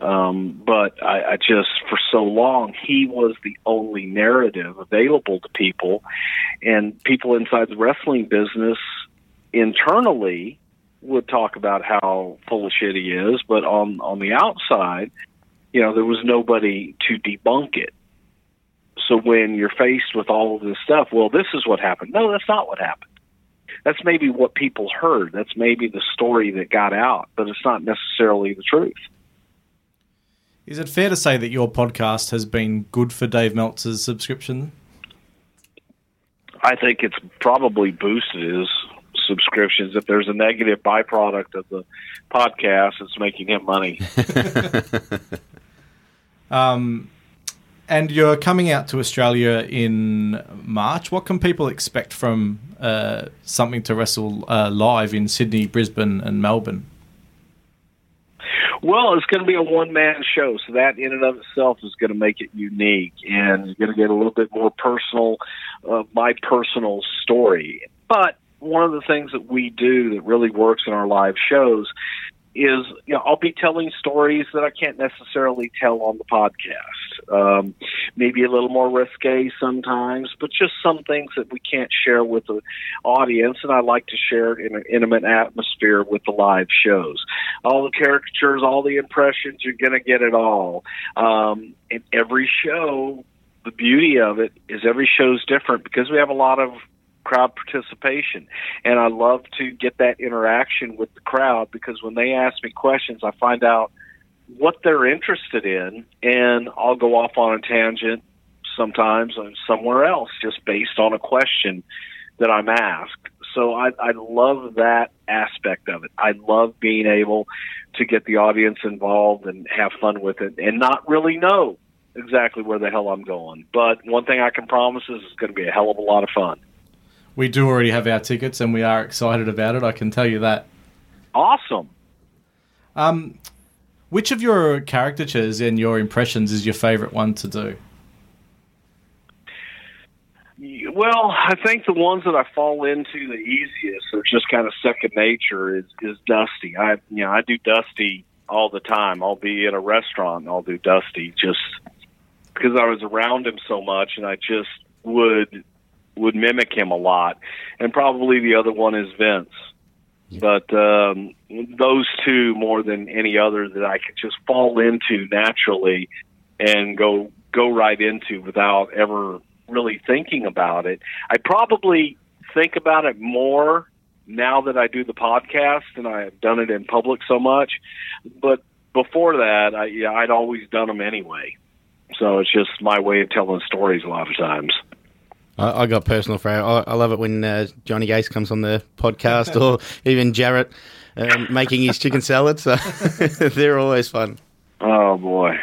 Um, but I, I just, for so long, he was the only narrative available to people, and people inside the wrestling business internally would talk about how full of shit he is, but on on the outside, you know, there was nobody to debunk it. So when you're faced with all of this stuff, well, this is what happened. No, that's not what happened. That's maybe what people heard. That's maybe the story that got out, but it's not necessarily the truth. Is it fair to say that your podcast has been good for Dave Meltzer's subscription? I think it's probably boosted his subscriptions. If there's a negative byproduct of the podcast, it's making him money. Um, and you're coming out to Australia in March. What can people expect from uh, something to wrestle uh, live in Sydney, Brisbane, and Melbourne? Well, it's going to be a one man show, so that in and of itself is going to make it unique, and you're going to get a little bit more personal, uh, my personal story. But one of the things that we do that really works in our live shows is, you know, I'll be telling stories that I can't necessarily tell on the podcast. Um, maybe a little more risque sometimes, but just some things that we can't share with the audience, and I like to share in an intimate atmosphere with the live shows. All the caricatures, all the impressions, you're going to get it all. Um, and every show, the beauty of it is every show's different because we have a lot of crowd participation. And I love to get that interaction with the crowd because when they ask me questions, I find out what they're interested in, and I'll go off on a tangent sometimes on somewhere else just based on a question that I'm asked. So I, I love that aspect of it. I love being able to get the audience involved and have fun with it and not really know exactly where the hell I'm going. But one thing I can promise is it's going to be a hell of a lot of fun. We do already have our tickets, and we are excited about it. I can tell you that. Awesome. Um, which of your caricatures and your impressions is your favourite one to do? Well, I think the ones that I fall into the easiest are just kind of second nature is is Dusty. I you know, I do Dusty all the time. I'll be in a restaurant and I'll do Dusty just because I was around him so much and I just would would mimic him a lot. And probably the other one is Vince. But um, those two more than any other that I could just fall into naturally and go go right into without ever really thinking about it. I probably think about it more now that I do the podcast and I've done it in public so much. But before that, I, yeah, I'd always done them anyway. So it's just my way of telling stories a lot of times. I, I got personal for I, I love it when uh, Johnny Ace comes on the podcast or even Jarrett um, making his chicken salad. So they're always fun. Oh boy.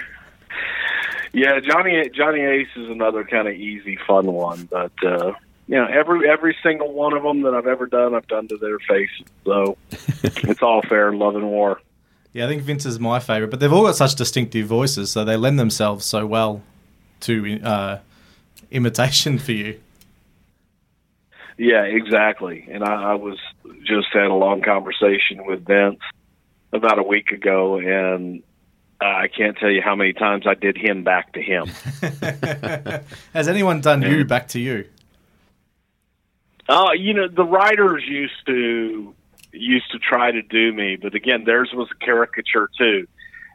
Yeah, Johnny Johnny Ace is another kind of easy, fun one, but uh, you know, every every single one of them that I've ever done, I've done to their face. So it's all fair in love and war. Yeah, I think Vince is my favourite, but they've all got such distinctive voices, so they lend themselves so well to uh, imitation for you. Yeah, exactly. And I, I was just had a long conversation with Vince about a week ago, and I can't tell you how many times I did him back to him. Has anyone done you back to you? Oh, you know, the writers used to used to try to do me, but again, theirs was a caricature too.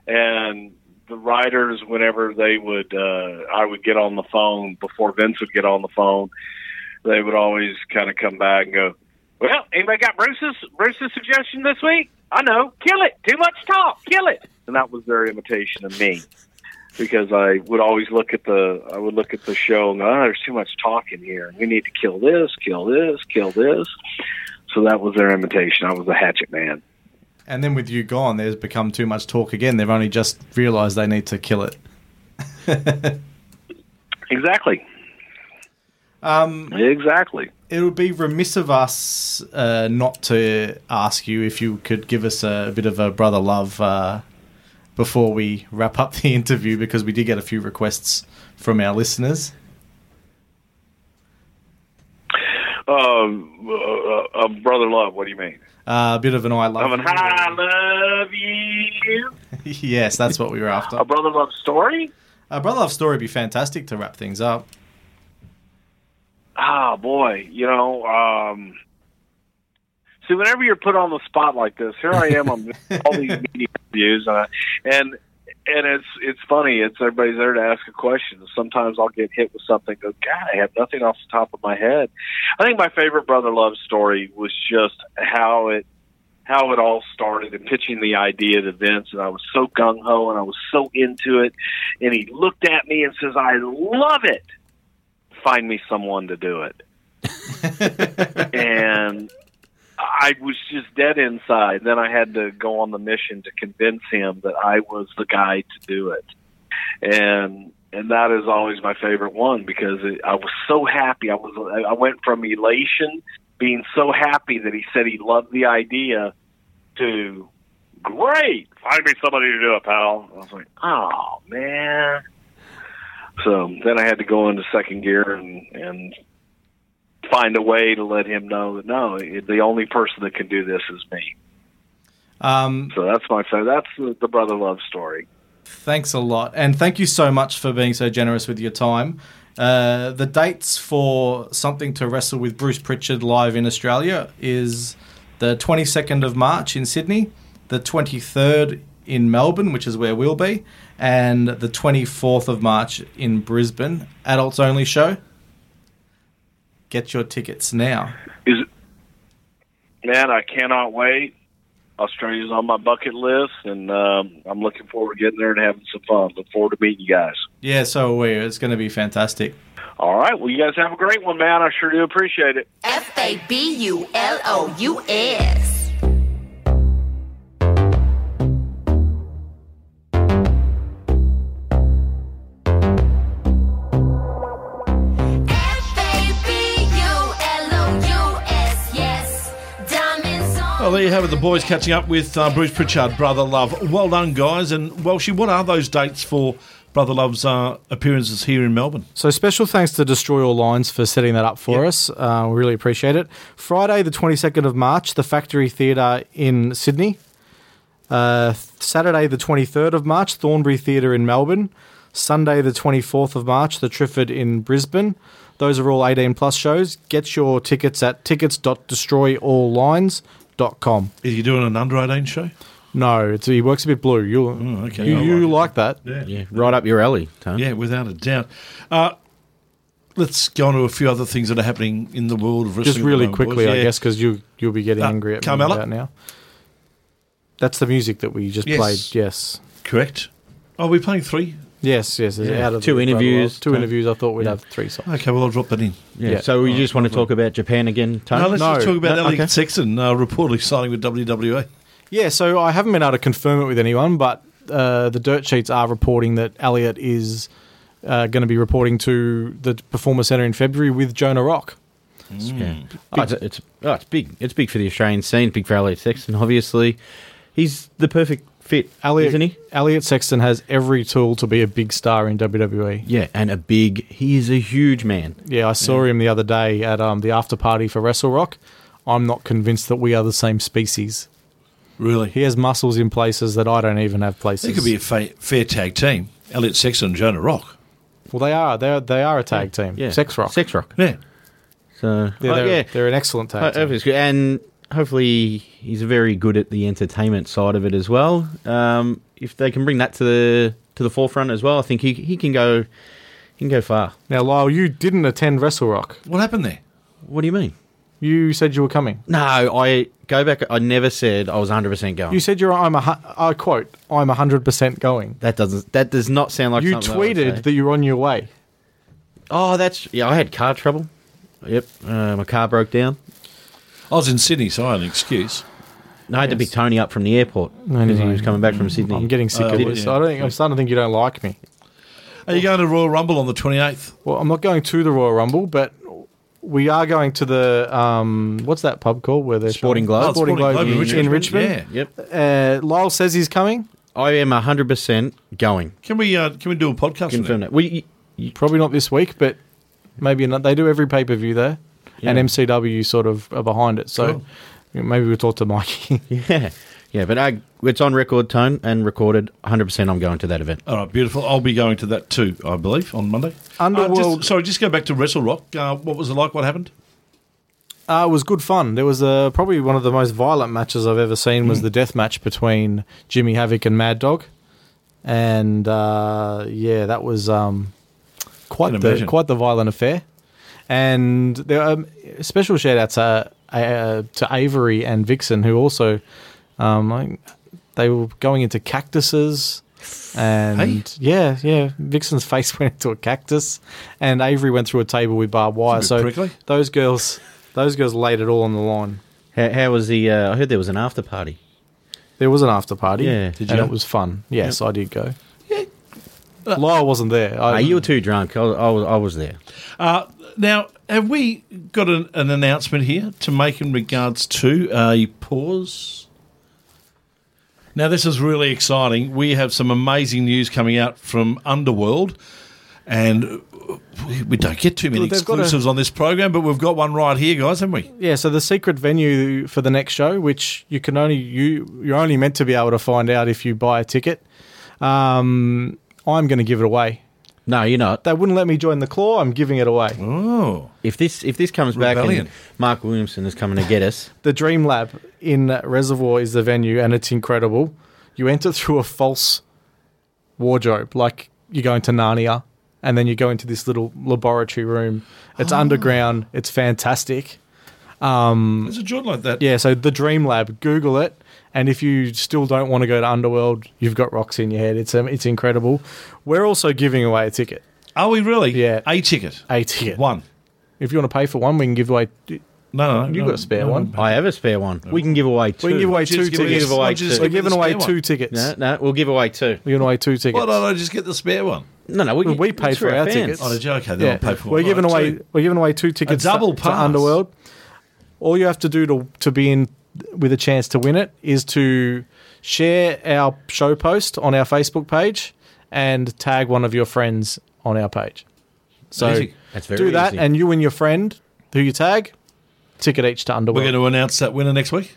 And the writers, whenever they would, uh, I would get on the phone before Vince would get on the phone. They would always kind of come back and go, "Well, anybody got Bruce's Bruce's suggestion this week? I know, kill it. Too much talk, kill it." And that was their imitation of me because I would always look at the I would look at the show and go, oh, there's too much talking here. We need to kill this, kill this, kill this. So that was their imitation. I was the hatchet man. And then with you gone, there's become too much talk again. They've only just realised they need to kill it. Exactly. Um, Exactly. it would be remiss of us uh, not to ask you if you could give us a, bit of a brother love uh, before we wrap up the interview because we did get a few requests from our listeners. Um, uh, uh, brother love. What do you mean? Uh, a bit of an I love mean, you. I love you. yes, that's what we were after. A brother love story. A brother love story would be fantastic to wrap things up. Ah, boy, you know, um, See, whenever you're put on the spot like this, here I am on all these media interviews, uh, and and it's it's funny. It's everybody's there to ask a question. Sometimes I'll get hit with something. Go, God, I have nothing off the top of my head. I think my favorite brother love story was just how it how it all started and pitching the idea to Vince. And I was so gung ho and I was so into it. And he looked at me and says, "I love it. Find me someone to do it." and I was just dead inside. Then I had to go on the mission to convince him that I was the guy to do it. And and that is always my favorite one because it, I was so happy. I was I went from elation, being so happy that he said he loved the idea, to great. Find me somebody to do it, pal. I was like, oh man. So then I had to go into second gear and and find a way to let him know that no, the only person that can do this is me. Um, So that's my so that's the, the brother love story. Thanks a lot. And thank you so much for being so generous with your time. Uh, the dates for Something to Wrestle with Bruce Prichard live in Australia is the 22nd of March in Sydney, the 23rd in Melbourne, which is where we'll be, and the 24th of March in Brisbane. Adults only show. Get your tickets now. Is man, I cannot wait. Australia's on my bucket list, and um, I'm looking forward to getting there and having some fun. Look forward to meeting you guys. Yeah, so are we. It's going to be fantastic. All right, well, you guys have a great one, man. I sure do appreciate it. F A B U L O U S. you have it. The boys catching up with uh, Bruce Prichard, Brother Love. Well done, guys. And Welshie, what are those dates for Brother Love's uh, appearances here in Melbourne? So special thanks to Destroy All Lines for setting that up for Yep. us. Uh, we really appreciate it. Friday, the 22nd of March, the Factory Theatre in Sydney. Uh, Saturday, the 23rd of March, Thornbury Theatre in Melbourne. Sunday, the 24th of March, the Triffid in Brisbane. Those are all 18 plus shows. Get your tickets at tickets.destroyalllines.com. Are he doing an under 18 show? No, it's, he works a bit blue. You'll, Oh, okay. you, you like like that. Yeah, right up your alley, Tone. Yeah, without a doubt. Uh, let's go on to a few other things that are happening in the world of wrestling. Just really quickly, boys. I guess, because you you'll be getting Uh, angry at Carmella? me about now. That's the music that we just Yes. played. Yes, Correct. Oh, we're playing three? yes, yes. Yeah. Out of Two interviews. Brother Love. Two interviews. I thought we'd Yeah. have three songs. Okay, well, I'll drop that in. Yeah. Yeah. So we just want to talk about Japan again, Tone? No, let's No. just talk about No, Elliot okay. Sexton uh, reportedly signing with WWE. Yeah, so I haven't been able to confirm it with anyone, but uh, the dirt sheets are reporting that Elliot is uh, going to be reporting to the Performance Centre in February with Jonah Rock. Yeah. Oh, it's, it's, oh, it's big. It's big for the Australian scene. Big for Elliot Sexton, obviously. He's the perfect fit, Elliot, isn't he? Elliot Sexton has every tool to be a big star in WWE. Yeah, and a big. He is a huge man. Yeah, I saw him the other day at um, the after party for Wrestle Rock. I'm not convinced that we are the same species. Really? He has muscles in places that I don't even have places. It could be a fa- fair tag team. Elliot Sexton and Jonah Rock. well, they are. They are. They are a tag team. Yeah, Sex Rock. Sex rock. Yeah. So Yeah, oh, they're, yeah, they're an excellent Ho- tag team. hopefully good. and hopefully he's very good at the entertainment side of it as well. Um, if they can bring that to the to the forefront as well, I think he he can go he can go far. Now, Lyle, you didn't attend Wrestle Rock. What happened there? What do you mean? You said you were coming. No, I go back. I never said I was 100 percent going. You said you're. I'm a. hu- I quote. I'm hundred percent going. that doesn't. That does not sound like you something I would say. tweeted that you're on your way. Oh, that's yeah. I had car trouble. Yep, uh, my car broke down. I was in Sydney, so I had an excuse. And I had to pick Tony up from the airport because he was coming back from Sydney. I'm getting sick Oh, of yeah. this. I don't think. I'm starting to think you don't like me. Are you going to Royal Rumble on the 28th? Well, I'm not going to the Royal Rumble, but we are going to the um. What's that pub called? Where they're Sporting showing- Globe. Oh, Sporting, Globe, in, in Richmond. Yeah. Yep, Uh, Lyle says he's coming. I am 100 percent going. Can we uh, can we do a podcast? from Confirm there? that. We, Probably not this week, but maybe not. They do every pay per view there, and MCW sort of are behind it. So Cool. maybe we'll talk to Mikey. yeah, yeah. But I, it's on record, tone and recorded. 100. percent I'm going to that event. All right, beautiful. I'll be going to that too, I believe, on Monday. Uh, Underworld- just, sorry, just go back to Wrestle Rock. Uh, what was it like? What happened? Uh, it was good fun. There was uh, probably one of the most violent matches I've ever seen was the death match between Jimmy Havoc and Mad Dog, and uh, yeah, that was um, quite the quite the violent affair. And there are special shout outs uh, uh, to Avery and Vixen who also um, they were going into cactuses. And Hey. yeah, yeah, Vixen's face went into a cactus, and Avery went through a table with barbed wire. So prickly. those girls, those girls laid it all on the line. How, how was the? Uh, I heard there was an after party. There was an after party. Yeah. Did and you? it was fun. Yes, I did go. Yeah. Lyle wasn't there. I, Ah, you were too drunk. I, was- I was. I was there. Uh, now, have we got an, an announcement here to make in regards to a pause? Now, this is really exciting. We have some amazing news coming out from Underworld, and we, we don't get too many they've got a- exclusives on this program, but we've got one right here, guys, haven't we? yeah. So the secret venue for the next show, which you can only you you're only meant to be able to find out if you buy a ticket. Um, I'm going to give it away. No, you're not. They wouldn't let me join the claw. I'm giving it away. Oh, If this if this comes back and Mark Williamson is coming to get us, The Dream Lab in Reservoir is the venue, and it's incredible. You enter through a false wardrobe, like you go into Narnia, and then you go into this little laboratory room. It's ah. underground. It's fantastic. Um, there's a joint like that. Yeah, so the Dream Lab, Google it, and if you still don't want to go to Underworld, you've got rocks in your head. It's um, it's incredible. We're also giving away a ticket, Are we really? Yeah. A ticket. a ticket. One. If you want to pay for one, we can give away. No, no, You've no, got a spare no, one. no. I have a spare one. We can give away two. We can give away two give me- tickets. Give away two. We're giving away two one. tickets. No, no, we'll give away two. We're giving away two tickets. Why don't I just get the spare one? No, no, we, we paid it's for our fans. tickets. Oh, did you? Okay, then Yeah, I'll pay for we're giving away two. we're giving away two tickets to- double to. Underworld. All you have to do to to be in with a chance to win it is to share our show post on our Facebook page and tag one of your friends on our page. So That's very do that, easy. and you and your friend who you tag, ticket each to underwear. We're going to announce that winner next week.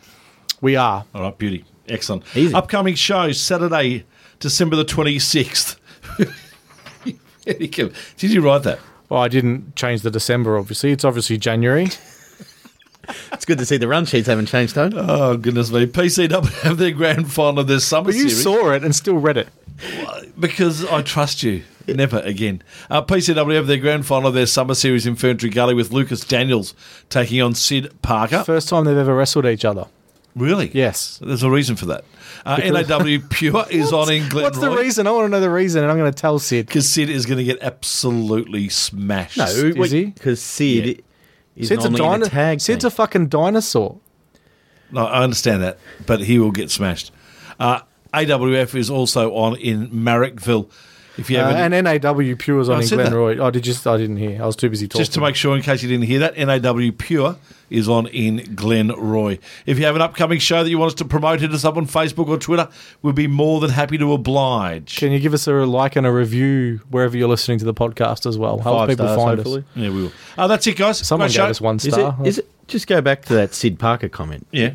we are. All right, beauty. Excellent. Easy. Upcoming show Saturday, December the 26th. Did you write that? Well, I didn't change the December. Obviously, it's obviously January. It's good to see the run sheets haven't changed, though. Oh, goodness me. PCW have their grand final of their summer But you series. saw it and still read it. because I trust you. Never again. Uh, PCW have their grand final of their summer series in Ferntree Gully with Lucas Daniels taking on Sid Parker. First time they've ever wrestled each other. Really? Yes. There's a reason for that. Uh, NAW Pure is on in Glen What's the reason? I want to know the reason, and I'm going to tell Sid. Because Sid is going to get absolutely smashed. No, Is he? Because Sid Yeah. Is Sid's a, normally in dino- a tag Sid's team. a fucking dinosaur. No, I understand that, but he will get smashed. Uh, AWF is also on in Marrickville. If you Uh, have any- and NAW Pure's on I in said that. Glenroy. Oh, did you? I didn't hear. I was too busy talking. just to make sure, in case you didn't hear that, NAW Pure is on in Glenroy. If you have an upcoming show that you want us to promote, hit us up on Facebook or Twitter. We'd be more than happy to oblige. Can you give us a like and a review wherever you're listening to the podcast as well? Help Five people stars, find hopefully. us. yeah, we will. Uh, that's it, guys. Someone Great gave show. us one star. is it? Just go back to that Sid Parker comment. Yeah.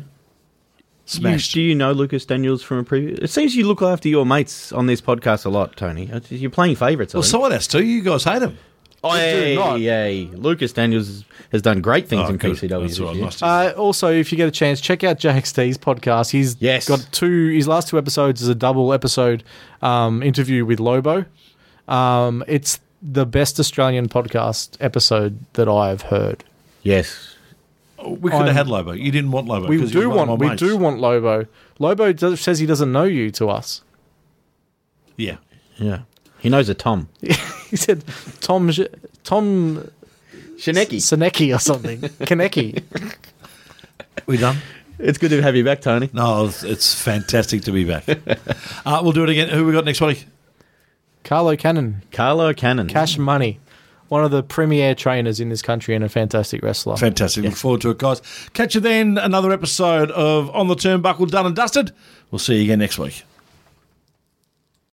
You- do you know Lucas Daniels from a previous? It seems you look after your mates on this podcast a lot, Tony. You're playing favourites. I well, think. someone has to. You guys hate him. Hey, not. hey, Lucas Daniels has done great things Oh, in good. PCW That's this year. Uh, also, if you get a chance, check out JXT's podcast. He's Yes. got two. His last two episodes is a double episode um, interview with Lobo. Um, it's the best Australian podcast episode that I've heard. Yes, we could I'm- have had Lobo. You didn't want Lobo. We 'cause do you're one of want. We mates. do want Lobo. Lobo does, says he doesn't know you to us. Yeah. yeah. He knows a Tom He said Tom Sh- Tom Shanecki. Sinecki or something. Kaneki. We done? It's good to have you back, Tony. No, it's, it's fantastic to be back. uh, we'll do it again. Who we got next week? Carlo Cannon. Carlo Cannon. Cash Money. One of the premier trainers in this country and a fantastic wrestler. Fantastic. Look forward to it, guys. Catch you then. Another episode of On the Turnbuckle done and dusted. We'll see you again next week.